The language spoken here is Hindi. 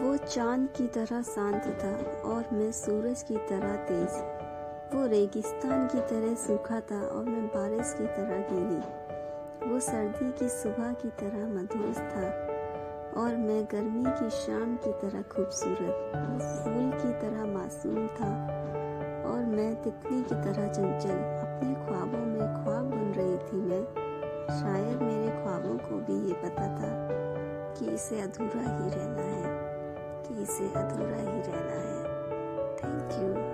चाँद की तरह शांत था और मैं सूरज की तरह तेज। वो रेगिस्तान की तरह सूखा था और मैं बारिश की तरह गीली। वो सर्दी की सुबह की तरह मधुर था और मैं गर्मी की शाम की तरह खूबसूरत। वो फूल की तरह मासूम था और मैं तितली की तरह चंचल। अपने ख्वाबों में ख्वाब बन रही थी मैं। शायद मेरे ख्वाबों को भी ये पता था कि इसे अधूरा ही रहना है। से अधूरा ही रहना है। Thank you